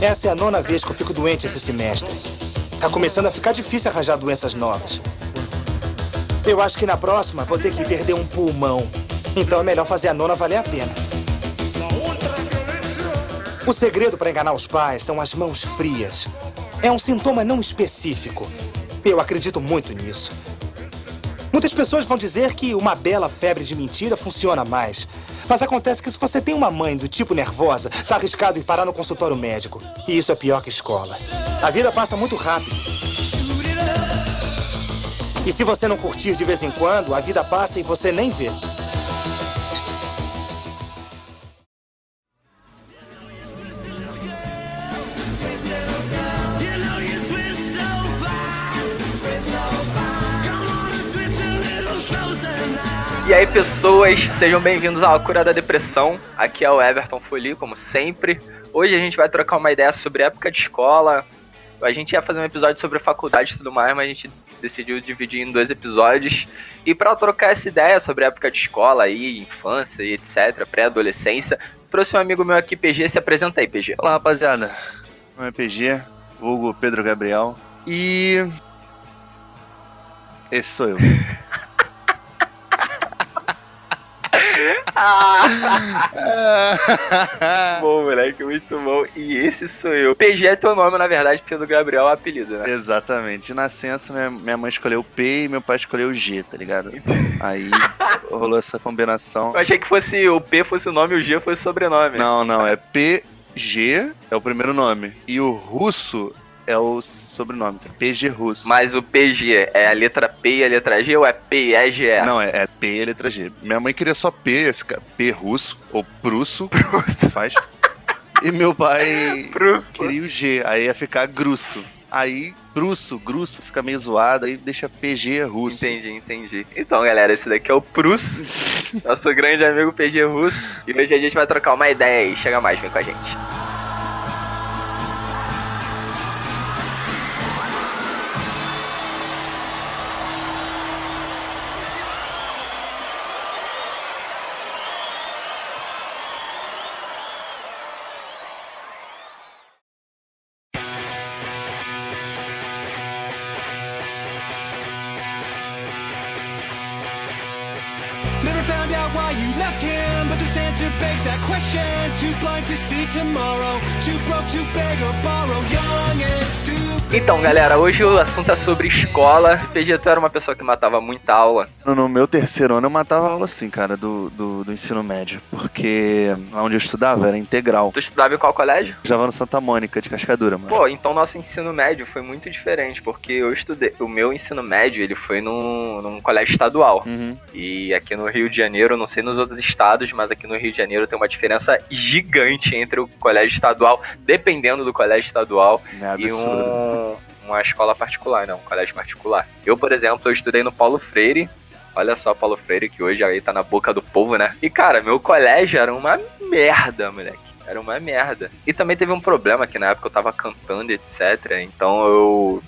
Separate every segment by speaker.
Speaker 1: Essa é a nona vez que eu fico doente esse semestre. Tá começando a ficar difícil arranjar doenças novas. Eu acho que na próxima vou ter que perder um pulmão. Então é melhor fazer a nona valer a pena. O segredo para enganar os pais são as mãos frias. É um sintoma não específico. Eu acredito muito nisso. Muitas pessoas vão dizer que uma bela febre de mentira funciona mais. Mas acontece que se você tem uma mãe do tipo nervosa, tá arriscado em parar no consultório médico. E isso é pior que escola. A vida passa muito rápido. E se você não curtir de vez em quando, a vida passa e você nem vê.
Speaker 2: E aí, pessoas, sejam bem-vindos à Cura da Depressão. Aqui é o Everton Folie, como sempre. Hoje a gente vai trocar uma ideia sobre época de escola. A gente ia fazer um episódio sobre faculdade e tudo mais, mas a gente decidiu dividir em dois episódios. E para trocar essa ideia sobre época de escola aí, infância e etc, pré-adolescência, trouxe um amigo meu aqui, PG. Se apresenta aí, PG.
Speaker 3: Olá, rapaziada. Meu nome é PG, vulgo Pedro Gabriel. E. Esse sou eu.
Speaker 2: bom, moleque, muito bom. E esse sou eu. PG é teu nome, na verdade, porque do Gabriel é o apelido, né?
Speaker 3: Exatamente. De nascença, minha, minha mãe escolheu o P e meu pai escolheu o G, tá ligado? Aí rolou essa combinação.
Speaker 2: Eu achei que fosse o P fosse o nome e o G fosse o sobrenome.
Speaker 3: Não, não, é PG é o primeiro nome. E o russo é o sobrenome, tá? PG Russo.
Speaker 2: Mas o PG é a letra P e a letra G ou é P e é G?
Speaker 3: Não, é, é P e a letra G. Minha mãe queria só P, esse cara, P russo, ou prusso, Prusso. faz. E meu pai Prusso. queria o G, aí ia ficar grusso. Aí, Prusso, Grusso, fica meio zoado, aí deixa PG russo.
Speaker 2: Entendi, entendi. Então, galera, esse daqui é o Prusso, nosso grande amigo PG russo. E hoje a gente vai trocar uma ideia aí. Chega mais, vem com a gente.
Speaker 4: Answer begs that question. Too blind to see tomorrow, too broke to beg or borrow, young and stupid.
Speaker 2: Então, galera, hoje o assunto é sobre escola. PG, tu era uma pessoa que matava muita aula.
Speaker 3: No, meu terceiro ano eu matava aula sim, cara, do, do, do, ensino médio. Porque onde eu estudava era integral.
Speaker 2: Tu estudava em qual colégio?
Speaker 3: Eu estava no Santa Mônica, de Cascadura, mano.
Speaker 2: Pô, então nosso ensino médio foi muito diferente, porque eu estudei. O meu ensino médio, ele foi num, num colégio estadual.
Speaker 3: Uhum.
Speaker 2: E aqui no Rio de Janeiro, não sei nos outros estados, mas aqui no Rio de Janeiro tem uma diferença gigante entre o colégio estadual, dependendo do colégio estadual,
Speaker 3: É
Speaker 2: e um, uma escola particular, não, um colégio particular. Eu, por exemplo, eu estudei no Paulo Freire. Olha só, Paulo Freire, que hoje aí tá na boca do povo, né? E, cara, meu colégio era uma merda, moleque. Era uma merda. E também teve um problema que na época eu tava cantando, etc. Então eu.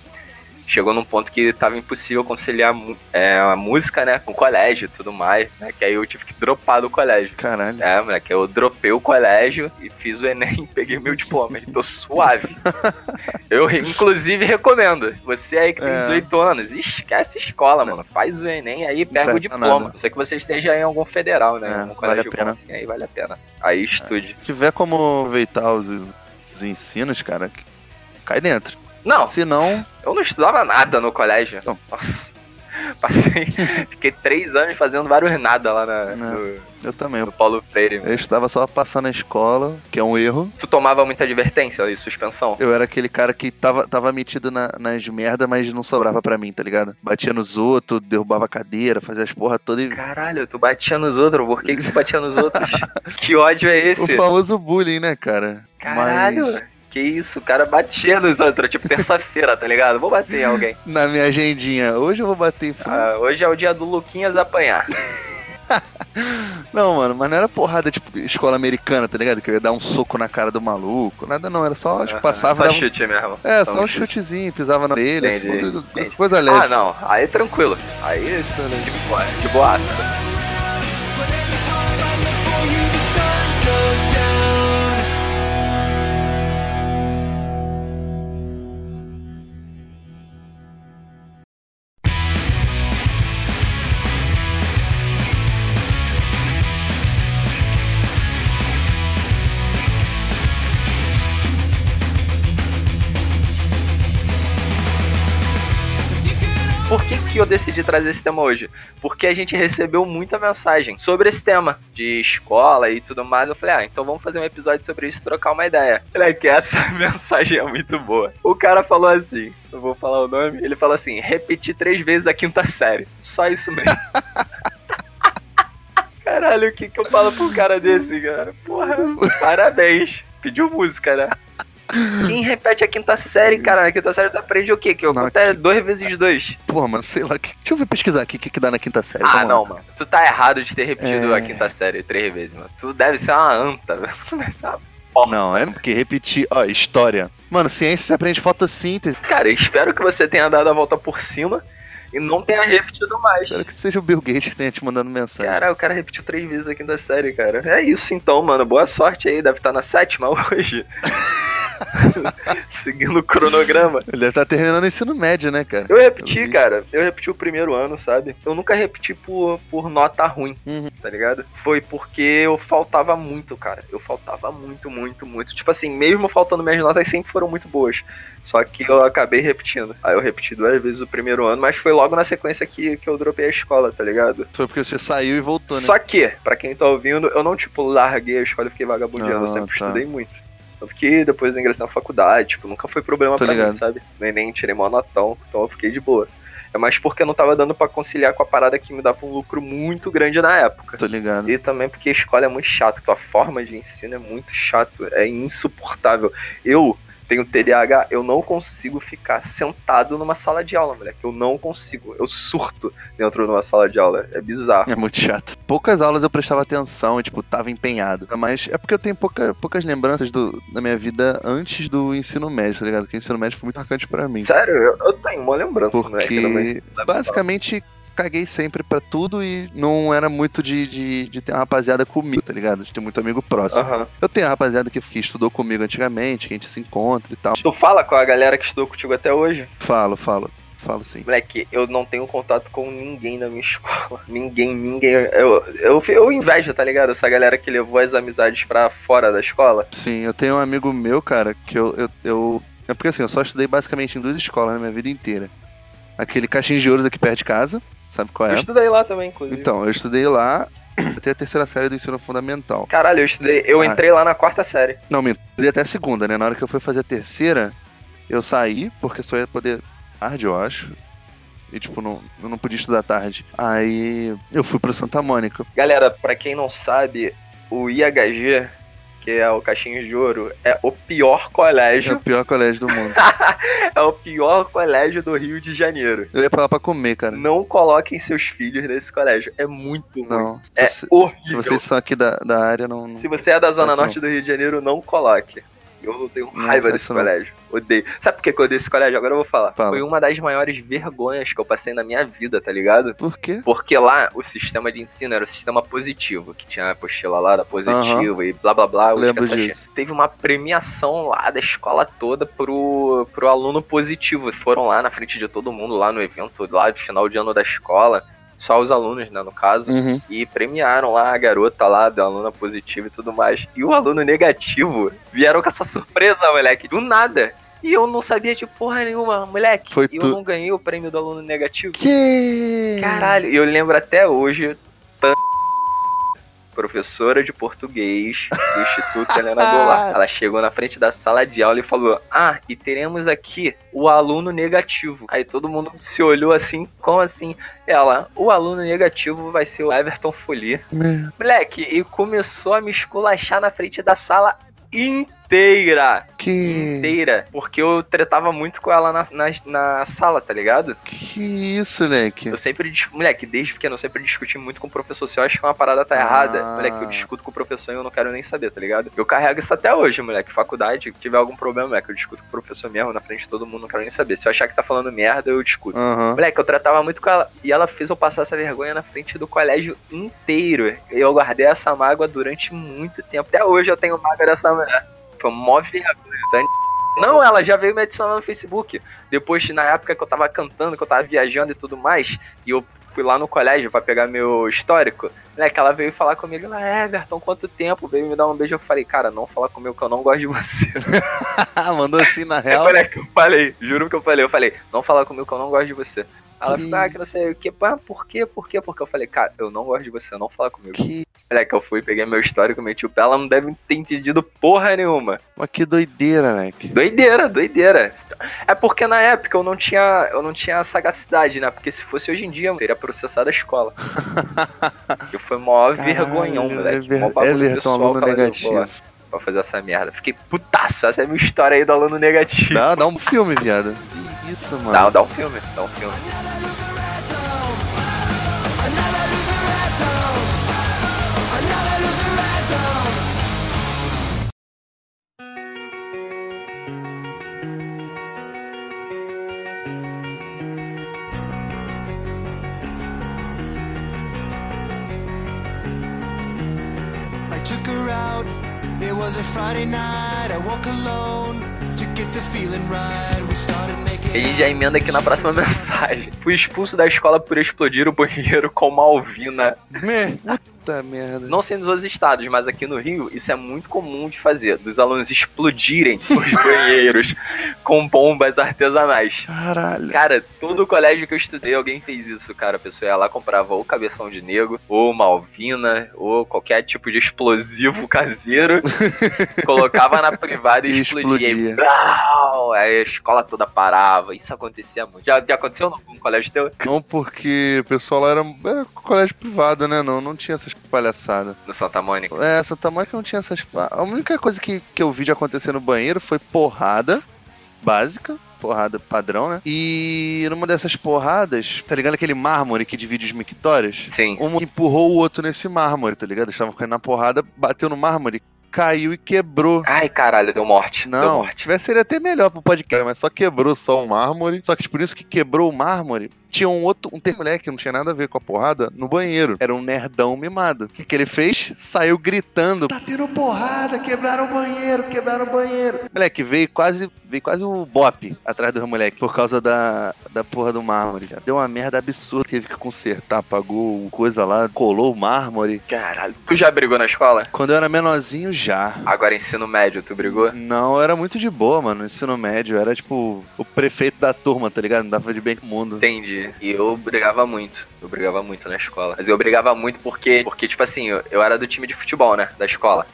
Speaker 2: Chegou num ponto que tava impossível conciliar é, a música, né, com o colégio e tudo mais, né? Que aí eu tive que dropar do colégio.
Speaker 3: Caralho.
Speaker 2: É, moleque, eu dropei o colégio e fiz o Enem, peguei meu diploma e tô suave. Eu, inclusive, recomendo. Você aí que tem
Speaker 3: É.
Speaker 2: 18 anos, esquece escola, mano. Faz o Enem aí, pega o diploma.
Speaker 3: nada.
Speaker 2: Não sei que você esteja em algum federal, né?
Speaker 3: É, vale
Speaker 2: colégio
Speaker 3: a pena.
Speaker 2: assim, aí vale a pena. Aí estude.
Speaker 3: Se tiver como aproveitar os, os ensinos, cara, cai dentro.
Speaker 2: Não,
Speaker 3: Se não,
Speaker 2: eu não estudava nada no colégio.
Speaker 3: Não.
Speaker 2: Nossa. Passei, fiquei três anos fazendo vários nada lá na, no,
Speaker 3: eu também.
Speaker 2: no Paulo Freire.
Speaker 3: Eu estudava só passar na escola, que é um erro.
Speaker 2: Tu tomava muita advertência e suspensão?
Speaker 3: Eu era aquele cara que tava, tava metido na, nas merda, mas não sobrava pra mim, tá ligado? Batia nos outros, derrubava a cadeira, fazia as porra toda e.
Speaker 2: Caralho, tu batia nos outros? Por que, que tu batia nos outros? que ódio é esse?
Speaker 3: O famoso bullying, né, cara?
Speaker 2: Caralho,
Speaker 3: Mas
Speaker 2: que isso, o cara batia nos outros, tipo terça-feira, tá ligado? Vou bater em alguém.
Speaker 3: na minha agendinha, hoje eu vou bater em.
Speaker 2: Ah, hoje é o dia do Luquinhas apanhar.
Speaker 3: Não, mano, mas não era porrada tipo escola americana, tá ligado? Que eu ia dar um soco na cara do maluco. Nada não, era só, tipo, passava.
Speaker 2: Só
Speaker 3: dava-
Speaker 2: chute mesmo.
Speaker 3: É, só um chutezinho, pisava na orelha,
Speaker 2: Entendi, entendi.
Speaker 3: coisa leve.
Speaker 2: Ah, não, aí tranquilo. Aí de, boa, de boaça. Eu decidi trazer esse tema hoje? Porque a gente recebeu muita mensagem sobre esse tema de escola e tudo mais. Eu falei, ah, então vamos fazer um episódio sobre isso e trocar uma ideia. Falei, que essa mensagem é muito boa. O cara falou assim, eu vou falar o nome, ele falou assim, repetir três vezes a quinta série. Só isso mesmo. Caralho, o que, que eu falo pro cara desse, cara? Porra, parabéns. Pediu música, né? Quem repete a quinta série, cara? Na quinta série tu aprende o quê? Que eu
Speaker 3: Não, que-
Speaker 2: dois vezes dois.
Speaker 3: Porra, mano, sei lá. que- Deixa eu ver pesquisar aqui o que, que dá na quinta série.
Speaker 2: Ah,
Speaker 3: Vamos lá.
Speaker 2: não, mano. Tu tá errado de ter repetido
Speaker 3: É.
Speaker 2: a quinta série três vezes, mano. Tu deve ser uma anta, velho. Tu deve ser uma porra.
Speaker 3: Não, é porque repetir. Ó, história. Mano, ciência você aprende fotossíntese.
Speaker 2: Cara, eu espero que você tenha dado a volta por cima e não tenha repetido mais.
Speaker 3: Espero que seja o Bill Gates que tenha te mandando mensagem.
Speaker 2: Cara, o cara repetiu três vezes a quinta série, cara. É isso então, mano. Boa sorte aí. Deve estar na sétima hoje. Seguindo o cronograma.
Speaker 3: Ele deve estar terminando o ensino médio, né, cara?
Speaker 2: Eu repeti,
Speaker 3: vi.
Speaker 2: cara. Eu repeti o primeiro ano, sabe? Eu nunca repeti por, por nota ruim,
Speaker 3: Uhum.
Speaker 2: tá ligado? Foi porque eu faltava muito, cara. Eu faltava muito, muito, muito. Tipo assim, mesmo faltando minhas notas sempre foram muito boas. Só que eu acabei repetindo. Aí eu repeti duas vezes o primeiro ano, mas foi logo na sequência que, que eu dropei a escola, tá ligado?
Speaker 3: Foi porque você saiu e voltou, né?
Speaker 2: Só que, pra quem tá ouvindo, eu não, tipo, larguei a escola e fiquei vagabundeando. eu
Speaker 3: Ah,
Speaker 2: sempre
Speaker 3: tá.
Speaker 2: estudei muito. Tanto que depois eu ingressei na faculdade, tipo, nunca foi problema
Speaker 3: Tô
Speaker 2: pra mim,
Speaker 3: ligado.
Speaker 2: sabe? Nem, nem tirei mó notão, então eu fiquei de boa. É mais porque não tava dando pra conciliar com a parada que me dava um lucro muito grande na época.
Speaker 3: Tô ligado.
Speaker 2: E também porque a escola é muito chata, tua forma de ensino é muito chato, é insuportável. Eu tenho TDAH, eu não consigo ficar sentado numa sala de aula, moleque. Eu não consigo. Eu surto dentro de uma sala de aula. É bizarro.
Speaker 3: É muito chato. Poucas aulas eu prestava atenção e, tipo, tava empenhado. Mas é porque eu tenho pouca, poucas lembranças do, da minha vida antes do ensino médio, tá ligado? Porque o ensino médio foi muito marcante pra mim.
Speaker 2: Sério, eu, eu tenho uma lembrança, moleque. no meu
Speaker 3: Porque basicamente caguei sempre pra tudo e não era muito de, de, de ter uma rapaziada comigo, tá ligado? De ter muito amigo próximo.
Speaker 2: Aham.
Speaker 3: Eu tenho a rapaziada que, que estudou comigo antigamente, que a gente se encontra e tal.
Speaker 2: Tu fala com a galera que estudou contigo até hoje?
Speaker 3: Falo, falo, falo sim.
Speaker 2: Moleque, eu não tenho contato com ninguém na minha escola. Ninguém, ninguém. Eu, eu, eu invejo, tá ligado? Essa galera que levou as amizades pra fora da escola.
Speaker 3: Sim, eu tenho um amigo meu, cara, que eu, eu, eu- É porque assim, eu só estudei basicamente em duas escolas na minha vida inteira. Aquele Caixinhos de Ouros aqui perto de casa, sabe qual
Speaker 2: Eu
Speaker 3: é?
Speaker 2: estudei lá também, inclusive.
Speaker 3: Então, eu estudei lá até a terceira série do ensino fundamental.
Speaker 2: Caralho, eu estudei. Eu
Speaker 3: Ah.
Speaker 2: entrei lá na quarta série.
Speaker 3: Não, minto, estudei até a segunda, né? Na hora que eu fui fazer a terceira, eu saí, porque só ia poder tarde, eu acho. E, tipo, não, eu não podia estudar tarde. Aí eu fui pro Santa Mônica.
Speaker 2: Galera, pra quem não sabe, o IHG, que é o Caixinhos de Ouro, é o pior
Speaker 3: É o
Speaker 2: colégio.
Speaker 3: pior colégio do mundo.
Speaker 2: é o pior colégio do Rio de Janeiro.
Speaker 3: Eu ia lá pra comer, cara.
Speaker 2: Não coloquem seus filhos nesse colégio. É muito ruim.
Speaker 3: Não.
Speaker 2: É
Speaker 3: Se, se
Speaker 2: horrível.
Speaker 3: vocês são aqui da, da área, não. não-
Speaker 2: Se você é da Zona
Speaker 3: Essa
Speaker 2: Norte do Rio de Janeiro, não coloque. Eu tenho
Speaker 3: Não,
Speaker 2: raiva
Speaker 3: essa
Speaker 2: desse
Speaker 3: não.
Speaker 2: colégio. Odeio. Sabe por que eu odeio esse colégio? Agora eu vou falar.
Speaker 3: Fala.
Speaker 2: Foi uma das maiores vergonhas que eu passei na minha vida, tá ligado?
Speaker 3: Por quê?
Speaker 2: Porque lá o sistema de ensino era o sistema positivo, que tinha a apostila lá da positivo e blá blá blá.
Speaker 3: Lembro disso.
Speaker 2: Teve uma premiação lá da escola toda pro, pro aluno positivo. Foram lá na frente de todo mundo, lá no evento, lá de final de ano da escola. Só os alunos, né, no caso
Speaker 3: Uhum.
Speaker 2: e premiaram lá a garota lá, da aluna positiva e tudo mais. E o aluno negativo vieram com essa surpresa, moleque, do nada. E eu não sabia de porra nenhuma, moleque.
Speaker 3: Foi
Speaker 2: e eu
Speaker 3: tu-
Speaker 2: não ganhei o prêmio do aluno negativo.
Speaker 3: Que?
Speaker 2: Caralho, e eu lembro até hoje. Professora de português do Instituto Helena Goulart. Ela chegou na frente da sala de aula e falou: Ah, e teremos aqui o aluno negativo. Aí todo mundo se olhou assim, como assim? Ela, o aluno negativo vai ser o Everton Folie. Moleque, e começou a me esculachar na frente da sala inteira.
Speaker 3: Que.
Speaker 2: Inteira. Porque eu tretava muito com ela na, na, na sala, tá ligado?
Speaker 3: Que isso, moleque?
Speaker 2: Eu sempre discuto. Moleque, desde pequeno eu sempre discuti muito com o professor. Se eu acho que uma parada tá
Speaker 3: Ah.
Speaker 2: errada, moleque, eu discuto com o professor e eu não quero nem saber, tá ligado? Eu carrego isso até hoje, moleque. Faculdade, se tiver algum problema, moleque, eu discuto com o professor mesmo, na frente de todo mundo, não quero nem saber. Se eu achar que tá falando merda, eu discuto.
Speaker 3: Aham.
Speaker 2: Moleque, eu tratava muito com ela. E ela fez eu passar essa vergonha na frente do colégio inteiro. E eu guardei essa mágoa durante muito tempo. Até hoje eu tenho mágoa dessa mulher. Foi mó vergonha. tá? Não, ela já veio me adicionar no Facebook. Depois, na época que eu tava cantando, que eu tava viajando e tudo mais, e eu fui lá no colégio pra pegar meu histórico, moleque, ela veio falar comigo, ela, é, Everton, quanto tempo? Veio me dar um beijo, eu falei, cara, não fala comigo que eu não gosto de você.
Speaker 3: Mandou assim na
Speaker 2: É,
Speaker 3: real.
Speaker 2: moleque, eu falei, juro que eu falei, eu falei, não fala comigo que eu não gosto de você. Ela ficou, ah, que não sei o que, pá, por quê, por quê? Porque eu falei, cara, eu não gosto de você, não fala comigo.
Speaker 3: Que...
Speaker 2: Olha que eu fui, peguei meu histórico, meti o pé, ela não deve ter entendido porra nenhuma.
Speaker 3: Mas que doideira, Mac.
Speaker 2: Doideira, doideira. É porque na época eu não tinha, eu não tinha sagacidade, né? Porque se fosse hoje em dia, eu teria processado a escola. e foi maior
Speaker 3: Caralho,
Speaker 2: vergonhão,
Speaker 3: é
Speaker 2: moleque. Mó bagulho
Speaker 3: é aluno negativo.
Speaker 2: Pra fazer essa merda. Fiquei putaço, essa é a minha história aí do aluno negativo.
Speaker 3: Dá, dá um filme, viado. Que isso, mano.
Speaker 2: Dá, dá um filme, dá um filme. Ele já emenda aqui na próxima mensagem. Fui expulso da escola por explodir o banheiro com Malvina.
Speaker 3: Me- Puta merda.
Speaker 2: Não sei nos outros estados, mas aqui no Rio isso é muito comum de fazer. Dos alunos explodirem os banheiros com bombas artesanais.
Speaker 3: Caralho.
Speaker 2: Cara, todo colégio que eu estudei, alguém fez isso, cara. A pessoa ia lá, comprava ou cabeção de negro, ou malvina, ou qualquer tipo de explosivo caseiro, colocava na privada e,
Speaker 3: E
Speaker 2: explodia.
Speaker 3: explodia.
Speaker 2: E brau! Aí a escola toda parava. Isso acontecia muito. Já, já aconteceu no, no colégio teu?
Speaker 3: Não porque o pessoal lá era, era colégio privado, né? Não, não tinha essas palhaçadas.
Speaker 2: No Santa Mônica?
Speaker 3: É, Santa Mônica não tinha essas. A única coisa que, que eu vi de acontecer no banheiro foi porrada básica. Porrada padrão, né? E numa dessas porradas, tá ligado aquele mármore que divide os mictórios?
Speaker 2: Sim.
Speaker 3: Um empurrou o outro nesse mármore, tá ligado? Eles estavam caindo na porrada, bateu no mármore, caiu e quebrou.
Speaker 2: Ai, caralho, deu morte. Deu
Speaker 3: Não,
Speaker 2: morte.
Speaker 3: tivesse seria até melhor pro podcast, mas só quebrou só o mármore. Só que por isso que quebrou o mármore, tinha um outro, um ter moleque que não tinha nada a ver com a porrada no banheiro. Era um nerdão mimado. O que, que ele fez? Saiu gritando: Tá tendo porrada, quebraram o banheiro, quebraram o banheiro. Moleque, veio quase, veio quase o bop atrás do moleque por causa da, da porra do mármore. Já. Deu uma merda absurda, teve que consertar, pagou coisa lá, colou o mármore.
Speaker 2: Caralho. Tu já brigou na escola?
Speaker 3: Quando eu era menorzinho, já.
Speaker 2: Agora ensino médio, tu brigou?
Speaker 3: Não, eu era muito de boa, mano. No ensino médio, eu era tipo o prefeito da turma, tá ligado? Não dava de bem com o mundo.
Speaker 2: Entendi. E eu brigava muito. Eu brigava muito na escola. Mas eu brigava muito porque, porque tipo assim, eu, eu era do time de futebol, né? Da escola.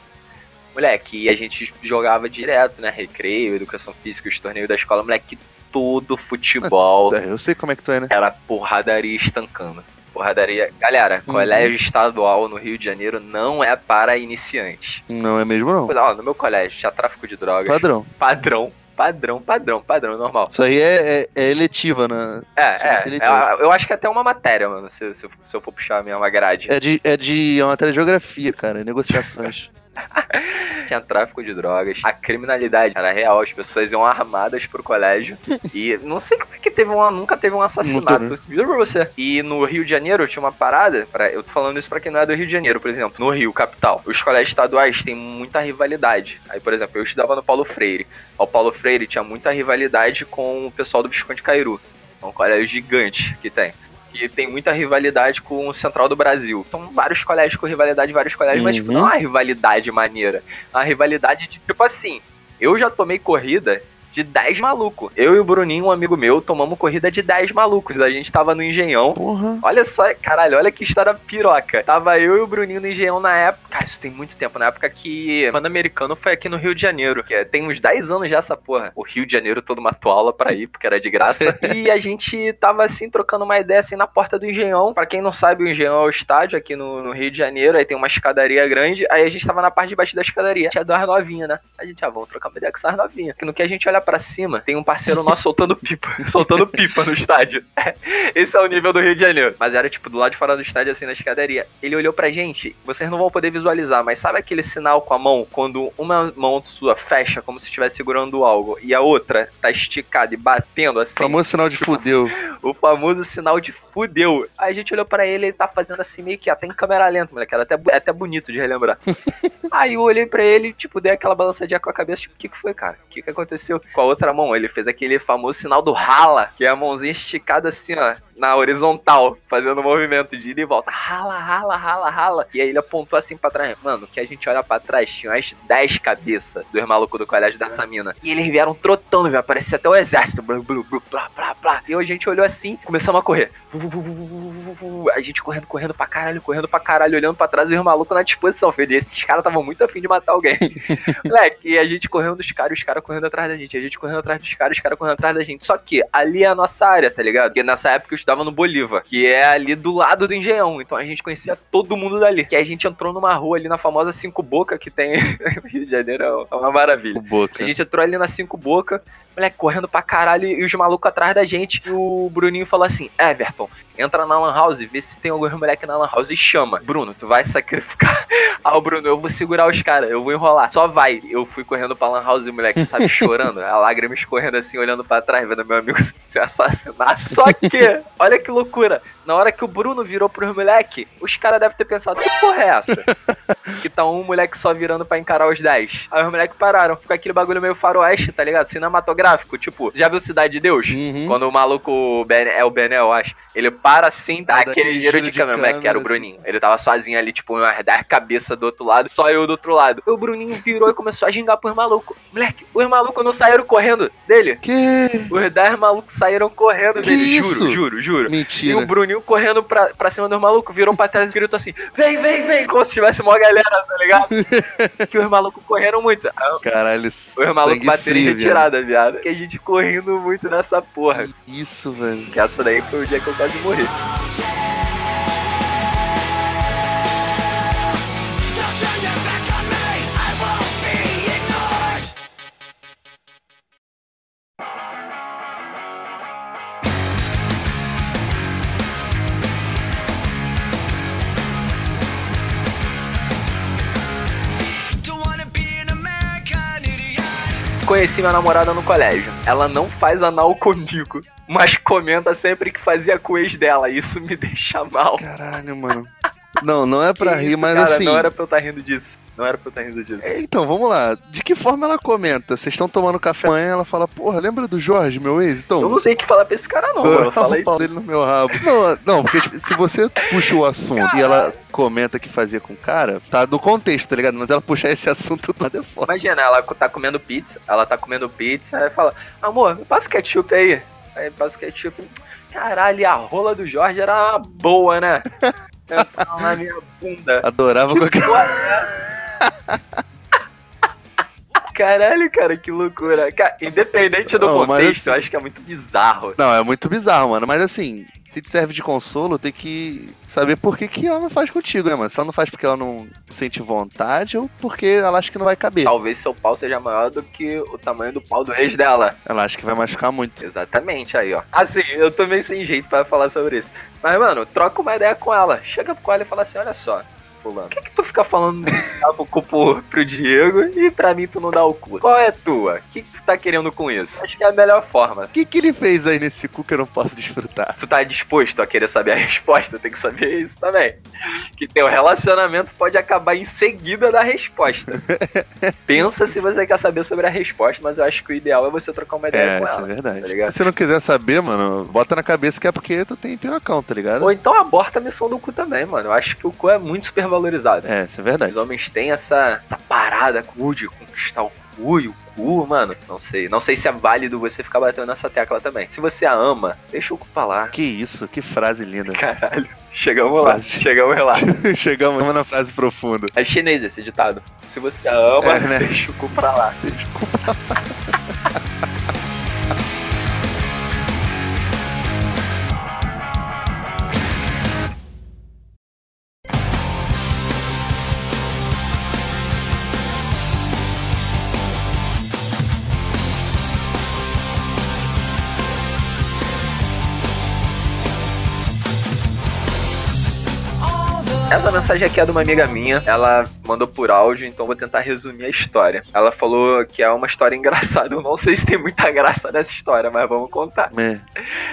Speaker 2: Moleque, e a gente jogava direto, né? Recreio, educação física, os torneios da escola. Moleque, todo futebol
Speaker 3: Eu sei como é que tu é, né?
Speaker 2: era porradaria estancando. Porradaria. Galera,
Speaker 3: Uhum.
Speaker 2: colégio estadual no Rio de Janeiro não é para iniciantes.
Speaker 3: Não é mesmo, não.
Speaker 2: Ó, no meu colégio tinha tráfico de drogas.
Speaker 3: Padrão.
Speaker 2: Padrão. Padrão, padrão, padrão, normal.
Speaker 3: Isso aí é, é, é eletiva, né?
Speaker 2: É, é,
Speaker 3: eletivo.
Speaker 2: é, eu acho que é até uma matéria, mano, se, se, eu- se eu for puxar a minha grade.
Speaker 3: É de, é de é uma matéria de geografia, cara. Negociações.
Speaker 2: Tinha tráfico de drogas, a criminalidade era real, as pessoas iam armadas pro colégio. e não sei como é que teve um, nunca teve um assassinato.
Speaker 3: Nunca,
Speaker 2: Juro pra você. E no Rio de Janeiro tinha uma parada, pra, eu tô falando isso pra quem não é do Rio de Janeiro, por exemplo, no Rio, capital. Os colégios estaduais têm muita rivalidade. Aí, por exemplo, eu estudava no Paulo Freire. O Paulo Freire tinha muita rivalidade com o pessoal do Visconde Cairu. É um colégio gigante que tem. Que tem muita rivalidade com o Central do Brasil. São vários colégios com rivalidade, vários colégios, mas tipo,
Speaker 3: Uhum.
Speaker 2: não é uma rivalidade maneira. É uma rivalidade de tipo assim. Eu já tomei corrida de 10 malucos. Eu e o Bruninho, um amigo meu, tomamos corrida de 10 malucos. A gente tava no Engenhão.
Speaker 3: Porra.
Speaker 2: Olha só, caralho, olha que história piroca. Tava eu e o Bruninho no Engenhão na época. Cara, isso tem muito tempo. Na época que o Pan-Americano foi aqui no Rio de Janeiro. Que é- tem uns 10 anos já essa porra. O Rio de Janeiro todo matou aula pra ir, porque era de graça. e a gente tava assim, trocando uma ideia assim na porta do Engenhão. Pra quem não sabe, o Engenhão é o estádio aqui no, no Rio de Janeiro. Aí tem uma escadaria grande. Aí a gente tava na parte de baixo da escadaria. Tinha duas novinhas, né? A gente, ah, vamos trocar uma ideia com essas novinhas. Que no que a gente olha pra cima, tem um parceiro nosso soltando pipa. soltando pipa no estádio. Esse é o nível do Rio de Janeiro. Mas era tipo do lado de fora do estádio, assim, na escadaria. Ele olhou pra gente, vocês não vão poder visualizar, mas sabe aquele sinal com a mão? Quando uma mão sua fecha como se estivesse segurando algo e a outra tá esticada e batendo assim.
Speaker 3: Famoso sinal de fudeu.
Speaker 2: O famoso sinal de fudeu. Aí a gente olhou pra ele, ele tá fazendo assim meio que até em câmera lenta, moleque. Era até, até bonito de relembrar. Aí eu olhei pra ele, tipo, dei aquela balançadinha com a cabeça, tipo, o que que foi, cara? O que que aconteceu? com a outra mão. Ele fez aquele famoso sinal do rala, que é a mãozinha esticada assim, ó, na horizontal, fazendo um movimento de ida e volta. Rala, rala, rala, rala. E aí ele apontou assim pra trás. Mano, que a gente olha pra trás, tinha umas 10 cabeças dos malucos do colégio dessa mina. E eles vieram trotando, velho. Parecia até o exército. Blu, blu, blá, blá, blá. E a gente olhou assim, começamos a correr. A gente correndo, correndo pra caralho, correndo pra caralho, olhando pra trás e os malucos na disposição, filho. E esses caras estavam muito afim de matar alguém. Moleque, e a gente correndo dos caras, os caras correndo atrás da gente. A gente correndo atrás dos caras, os caras correndo atrás da gente. Só que ali é a nossa área, tá ligado? Porque nessa época eu estudava no Bolívar, que é ali do lado do Engenhão. Então a gente conhecia todo mundo dali. Que a gente entrou numa rua ali na famosa Cinco Boca, que tem no Rio de Janeiro, é uma maravilha.
Speaker 3: Boca.
Speaker 2: A gente entrou ali na Cinco Boca, moleque, correndo pra caralho e os malucos atrás da gente. E o Bruninho falou assim: Everton, entra na Lan House, vê se tem algum moleque na Lan House e chama. Bruno, tu vai sacrificar. Ah, o Bruno, eu vou segurar os caras, eu vou enrolar. Só vai. Eu fui correndo pra Lan House e o moleque, sabe, chorando, a lágrima escorrendo assim, olhando pra trás, vendo meu amigo se assassinar. Só que, olha que loucura. Na hora que o Bruno virou pros moleque, os caras devem ter pensado, que porra é essa? que tá um moleque só virando pra encarar os 10. Aí os moleques pararam. Ficou aquele bagulho meio faroeste, tá ligado? Cinematográfico. Tipo, já viu Cidade de Deus?
Speaker 3: Uhum.
Speaker 2: Quando o maluco, o Ben- é o Benel, eu acho. Ele para assim, dá aquele giro de
Speaker 3: de
Speaker 2: câmera, moleque, que era o
Speaker 3: câmera,
Speaker 2: Bruninho. Ele tava sozinho ali, tipo, umas 10 cabeças do outro lado, só eu do outro lado. E o Bruninho virou e começou a gingar pros malucos. Moleque, os malucos não saíram correndo dele.
Speaker 3: Que?
Speaker 2: Os 10 malucos saíram correndo
Speaker 3: Que
Speaker 2: dele.
Speaker 3: isso?
Speaker 2: Juro, juro, juro. E
Speaker 3: Mentira.
Speaker 2: o Bruninho correndo pra, pra cima dos malucos, virou pra trás e gritou assim: Vem, vem, vem! Como se tivesse uma galera, tá ligado? que os malucos correram muito.
Speaker 3: Caralho,
Speaker 2: Os malucos bateram em retirada, viado. Que a gente correndo muito nessa porra.
Speaker 3: Que isso, velho.
Speaker 2: Que essa daí foi o dia que eu quase morri. Conheci minha namorada no colégio. Ela não faz anal comigo, mas comenta sempre que fazia com o ex dela. Isso me deixa mal.
Speaker 3: Caralho, mano. Não, não é pra
Speaker 2: Que
Speaker 3: rir,
Speaker 2: isso,
Speaker 3: mas
Speaker 2: cara,
Speaker 3: assim.
Speaker 2: Não era pra eu estar rindo disso. Não era pra eu estar rindo disso.
Speaker 3: Então, vamos lá. De que forma ela comenta? Vocês estão tomando café amanhã, ela fala, porra, lembra do Jorge, meu ex? Então,
Speaker 2: Eu não sei o que falar pra esse cara, não, mano.
Speaker 3: Adorava
Speaker 2: Fala
Speaker 3: o
Speaker 2: aí.
Speaker 3: pau dele no meu rabo. Não, não, porque tipo, se você puxa o assunto e ela comenta que fazia com o cara, tá no contexto, tá ligado? Mas ela puxar esse assunto todo é foda.
Speaker 2: Imagina, ela tá comendo pizza, ela tá comendo pizza, aí fala, amor, passa o ketchup aí. Aí passa o ketchup. Caralho, a rola do Jorge era uma boa, né? Entrava na minha bunda.
Speaker 3: Adorava
Speaker 2: Que
Speaker 3: qualquer.
Speaker 2: Caralho, cara, que loucura. Cara, independente do
Speaker 3: Não,
Speaker 2: contexto, eu
Speaker 3: assim-
Speaker 2: acho que é muito bizarro.
Speaker 3: Não, é muito bizarro, mano. Mas assim, se te serve de consolo, tem que saber por que, que ela não faz contigo, né, mano? Se ela não faz porque ela não sente vontade ou porque ela acha que não vai caber.
Speaker 2: Talvez seu pau seja maior do que o tamanho do pau do ex dela.
Speaker 3: Ela acha que vai machucar muito.
Speaker 2: Exatamente, aí, ó. Assim, eu tô meio sem jeito pra falar sobre isso. Mas, mano, troca uma ideia com ela. Chega com ela e fala assim: olha só, fulano, por que, que tu fica falando o cu pro, pro Diego e pra mim tu não dá o cu? Qual é a tua? O que, que tu tá querendo com isso? Acho que é a melhor forma.
Speaker 3: O que, que ele fez aí nesse cu que eu não posso desfrutar?
Speaker 2: Tu tá disposto a querer saber a resposta, tem que saber isso também. Que teu relacionamento pode acabar em seguida da resposta. Pensa se você quer saber sobre a resposta, mas eu acho que o ideal é você trocar uma ideia
Speaker 3: É,
Speaker 2: com
Speaker 3: isso é
Speaker 2: ela.
Speaker 3: verdade.
Speaker 2: tá?
Speaker 3: Se você não quiser saber, mano, bota na cabeça que é porque tu tem pirocão, tá ligado?
Speaker 2: Ou então aborta a missão do cu também, mano. Eu acho que o cu é muito super valorizado.
Speaker 3: É, isso é verdade.
Speaker 2: Os homens têm essa, essa parada cu de conquistar o cu e o cu, mano. Não sei. Não sei se é válido você ficar batendo nessa tecla também. Se você a ama, deixa o cu pra lá.
Speaker 3: Que isso, que frase linda.
Speaker 2: Caralho. Chegamos lá.
Speaker 3: Frase.
Speaker 2: Chegamos lá.
Speaker 3: Chegamos na frase profunda.
Speaker 2: É chinês esse ditado. Se você a ama,
Speaker 3: É, né?
Speaker 2: deixa o cu pra lá.
Speaker 3: Desculpa.
Speaker 4: All the has
Speaker 2: Essa mensagem aqui é de uma amiga minha. Ela mandou por áudio, então vou tentar resumir a história. Ela falou que é uma história engraçada. Eu não sei se tem muita graça nessa história, mas vamos contar.
Speaker 3: É.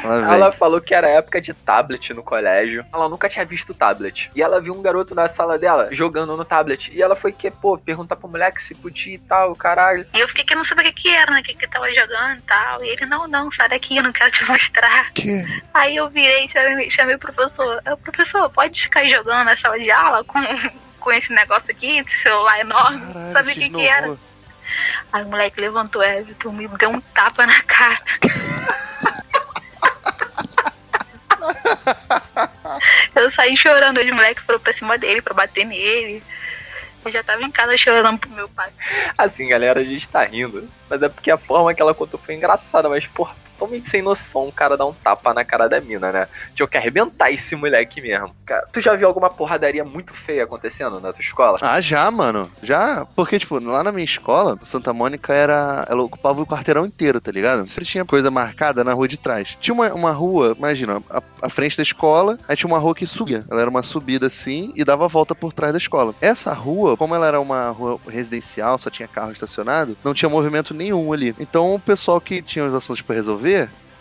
Speaker 2: Ela falou que era época de tablet no colégio. Ela nunca tinha visto tablet. E ela viu um garoto na sala dela jogando no tablet. E ela foi que, pô, perguntar pro moleque se podia e tal, caralho.
Speaker 5: E eu fiquei querendo saber o que que era, né? O que que tava jogando e tal. E ele, não, não, sai daqui, eu não quero te mostrar.
Speaker 3: Que?
Speaker 5: Aí eu virei e chamei, chamei o professor. Eu, professor, pode ficar jogando na sala de aula com, com esse negócio aqui, esse celular enorme?
Speaker 3: Caralho,
Speaker 5: Sabe o que que era? Aí o moleque levantou, Everton, me deu um tapa na cara. Eu saí chorando, os moleques foram pra cima dele pra bater nele. Eu já tava em casa chorando pro meu pai.
Speaker 2: Assim, galera, a gente tá rindo. Mas é porque a forma que ela contou foi engraçada. Mas, porra, totalmente sem noção o cara dar um tapa na cara da mina, né? Tinha que arrebentar esse moleque mesmo. Cara, tu já viu alguma porradaria muito feia acontecendo na tua escola?
Speaker 3: Ah, já, mano. Já. Porque, tipo, lá na minha escola, Santa Mônica era. Ela ocupava o quarteirão inteiro, tá ligado? Sempre tinha coisa marcada na rua de trás. Tinha uma, uma rua, imagina, a, a frente da escola, aí tinha uma rua que subia. Ela era uma subida assim e dava volta por trás da escola. Essa rua, como ela era uma rua residencial, só tinha carro estacionado, não tinha movimento nenhum ali. Então o pessoal que tinha os assuntos pra resolver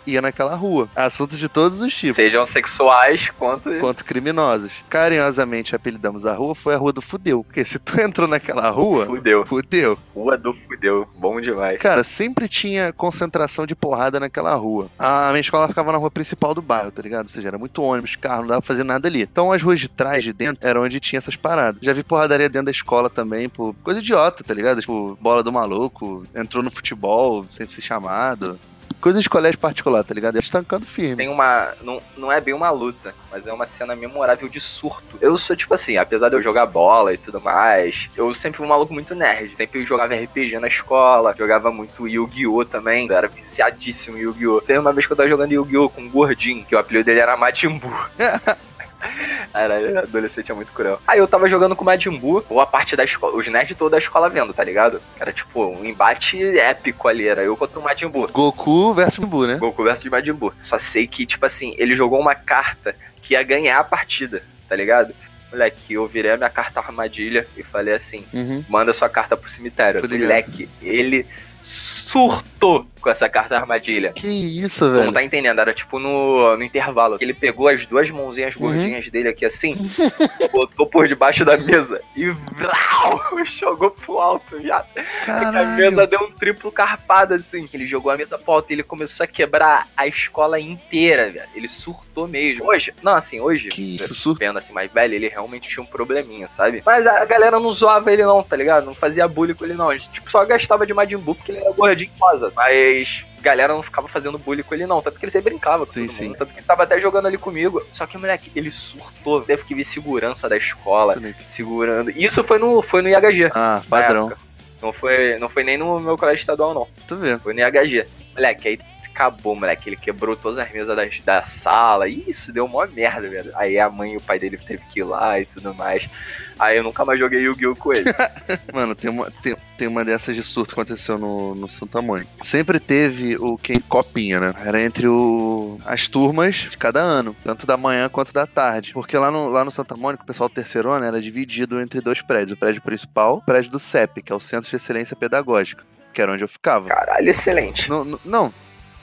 Speaker 3: ia naquela rua. Assuntos de todos os tipos.
Speaker 2: Sejam sexuais quanto.
Speaker 3: Quanto criminosos. Carinhosamente apelidamos a rua, foi a rua do fudeu. Porque se tu entrou naquela rua,
Speaker 2: Fudeu.
Speaker 3: fudeu.
Speaker 2: Rua do fudeu. Bom demais.
Speaker 3: Cara, sempre tinha concentração de porrada naquela rua. A minha escola ficava na rua principal do bairro, tá ligado? Ou seja, era muito ônibus, carro, não dava pra fazer nada ali. Então as ruas de trás, de dentro, era onde tinha essas paradas. Já vi porradaria dentro da escola também, por coisa idiota, tá ligado? Tipo, bola do maluco, entrou no futebol sem ser chamado. Coisa de colégio particular, tá ligado? Estancando firme.
Speaker 2: Tem uma. Não, não é bem uma luta, mas é uma cena memorável de surto. Eu sou tipo assim, apesar de eu jogar bola e tudo mais, eu sempre fui um maluco muito nerd. Sempre eu jogava RPG na escola, jogava muito Yu-Gi-Oh! também. Eu era viciadíssimo em Yu-Gi-Oh! Tem uma vez que eu tava jogando Yu-Gi-Oh! com um gordinho, que o apelido dele era Majin Buu. Era adolescente é muito cruel. Aí eu tava jogando com o Majin Buu, ou a parte da escola, os nerds todos da escola vendo, tá ligado? Era tipo um embate épico ali, era eu contra o Majin Buu.
Speaker 3: Goku versus Buu, né?
Speaker 2: Goku versus Majin Buu. Só sei que, tipo assim, ele jogou uma carta que ia ganhar a partida, tá ligado? Moleque, eu virei a minha carta armadilha e falei assim:
Speaker 3: Uhum.
Speaker 2: manda sua carta pro cemitério. Moleque, ele surtou com essa carta armadilha.
Speaker 3: Que isso, velho.
Speaker 2: não tá entendendo, era tipo no, no intervalo. Ele pegou as duas mãozinhas
Speaker 3: Uhum.
Speaker 2: gordinhas dele aqui assim, botou por debaixo da mesa e vrau, jogou pro alto já. A mesa deu um triplo carpado assim. Ele jogou a mesa pro alto e ele começou a quebrar a escola inteira, velho. Ele surtou mesmo. Hoje, não, assim, hoje.
Speaker 3: Que isso, surto.
Speaker 2: Vendo assim, mais velho, ele realmente tinha um probleminha, sabe? Mas a galera não zoava ele não, tá ligado? Não fazia bullying com ele não. A gente, tipo, só gastava de Majin Buu porque ele era gordinho em. Mas galera não ficava fazendo bullying com ele não, tanto que ele sempre brincava com
Speaker 3: Sim,
Speaker 2: todo
Speaker 3: sim.
Speaker 2: mundo. Tanto que ele tava até jogando ali comigo. Só que, moleque, ele surtou. Teve que vir segurança da escola, segurando. E isso foi no, foi no IHG.
Speaker 3: Ah, padrão.
Speaker 2: época. Não foi, não foi nem no meu colégio estadual, não.
Speaker 3: Tu vê.
Speaker 2: Foi no IHG. Moleque, aí acabou, moleque. Ele quebrou todas as mesas da, da sala. Isso deu mó merda, velho. Aí a mãe e o pai dele teve que ir lá e tudo mais. Aí eu nunca mais joguei Yu-Gi-Oh! com ele.
Speaker 3: Mano, tem uma, tem, tem uma dessas de surto que aconteceu no, no Santa Mônica. Sempre teve o quem copinha, né? Era entre o, as turmas de cada ano, tanto da manhã quanto da tarde. Porque lá no, lá no Santa Mônica, o pessoal do terceiro ano era dividido entre dois prédios: o prédio principal e o prédio do CEP, que é o Centro de Excelência Pedagógica, que era onde eu ficava.
Speaker 2: Caralho, excelente.
Speaker 3: No- no- não,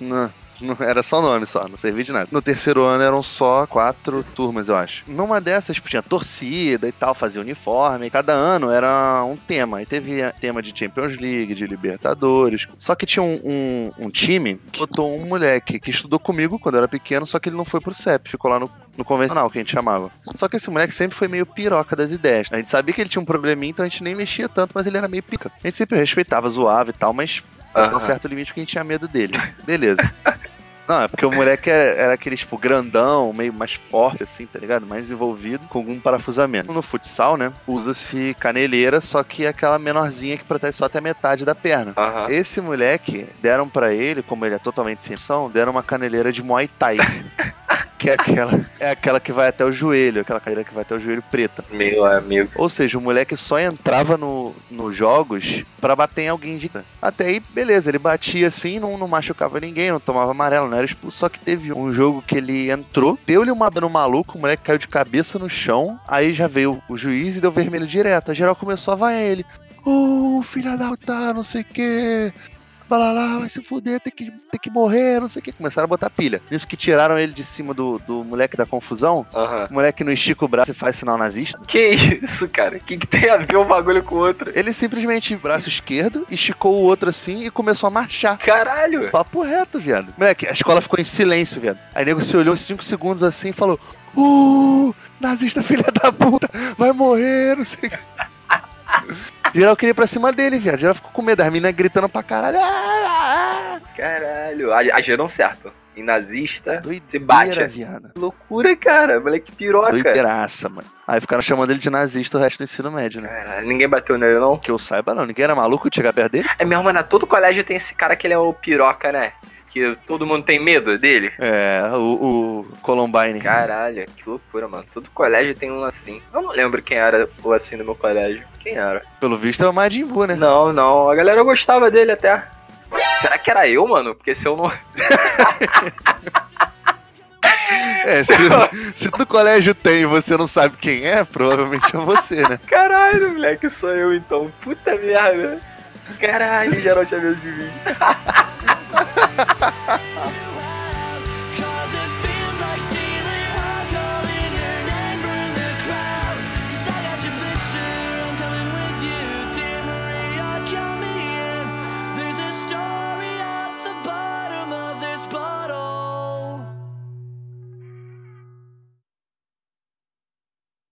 Speaker 3: não, era só nome só, não servia de nada. No terceiro ano eram só quatro turmas, eu acho. Numa dessas, tipo, tinha torcida e tal, fazia uniforme. e Cada ano era um tema. Aí teve tema de Champions League, de Libertadores. Só que tinha um, um- um time que botou um moleque que estudou comigo quando eu era pequeno, só que ele não foi pro CEP, ficou lá no. No convencional, que a gente chamava. Só que esse moleque sempre foi meio piroca das ideias. A gente sabia que ele tinha um probleminha, então a gente nem mexia tanto, mas ele era meio pica. A gente sempre respeitava, zoava e tal, mas até um certo limite porque a gente tinha medo dele. Beleza. Não, é porque o moleque era, era aquele, tipo, grandão, meio mais forte, assim, tá ligado? Mais desenvolvido, com algum parafusamento. No futsal, né, usa-se caneleira, só que aquela menorzinha que protege só até a metade da perna.
Speaker 2: Aham.
Speaker 3: Esse moleque, deram pra ele, como ele é totalmente sem ação, deram uma caneleira de Muay Thai. que é aquela, é aquela que vai até o joelho, aquela cadeira que vai até o joelho preta.
Speaker 2: Meu amigo.
Speaker 3: Ou seja, o moleque só entrava no, nos jogos pra bater em alguém de. Até aí, beleza, ele batia assim, não, não machucava ninguém, não tomava amarelo, não era expulso. Só que teve um jogo que ele entrou, deu-lhe uma no maluco, o moleque caiu de cabeça no chão, aí já veio o juiz e deu vermelho direto. A geral começou a vaiar ele. Ô, oh, filha da puta, não sei o quê balalá, vai se fuder, tem que, tem que morrer, não sei o que. Começaram a botar pilha. Nisso que tiraram ele de cima do, do moleque da confusão,
Speaker 2: Aham.
Speaker 3: o moleque não estica o braço e faz sinal nazista.
Speaker 2: Que isso, cara? O que, que tem a ver um bagulho com o outro?
Speaker 3: Ele simplesmente, braço esquerdo, esticou o outro assim e começou a marchar.
Speaker 2: Caralho!
Speaker 3: Papo reto, viado. Moleque, a escola ficou em silêncio, viado. Aí o nego se olhou 5 segundos assim e falou: Uh, nazista filha da puta, vai morrer, não sei o que. Geral queria ir pra cima dele, viado. Geral ficou com medo. As meninas gritando pra caralho. Ah, ah,
Speaker 2: Caralho. A- Agiram certo. E nazista
Speaker 3: ah. Doideira,
Speaker 2: se bate.
Speaker 3: viado.
Speaker 2: Loucura, cara. Moleque piroca.
Speaker 3: Doideiraça, mano. Aí ficaram chamando ele de nazista o resto do ensino médio, né?
Speaker 2: Caralho, ninguém bateu nele, não?
Speaker 3: Que eu saiba, não. Ninguém era maluco de chegar perto dele?
Speaker 2: É mesmo, mano. Todo colégio tem esse cara que ele é o piroca, né? Que todo mundo tem medo dele.
Speaker 3: É, o, o Columbine.
Speaker 2: Caralho, que loucura, mano. Todo colégio tem um assim. Eu não lembro quem era o assim no meu colégio. Quem era?
Speaker 3: Pelo visto é o Majin Buu, né?
Speaker 2: Não, não. A galera gostava dele até. Será que era eu, mano? Porque se eu não.
Speaker 3: É, se, se no colégio tem e você não sabe quem é, provavelmente é você, né?
Speaker 2: Caralho, moleque, sou eu então. Puta merda. Caralho, geral tinha medo de mim. Peace.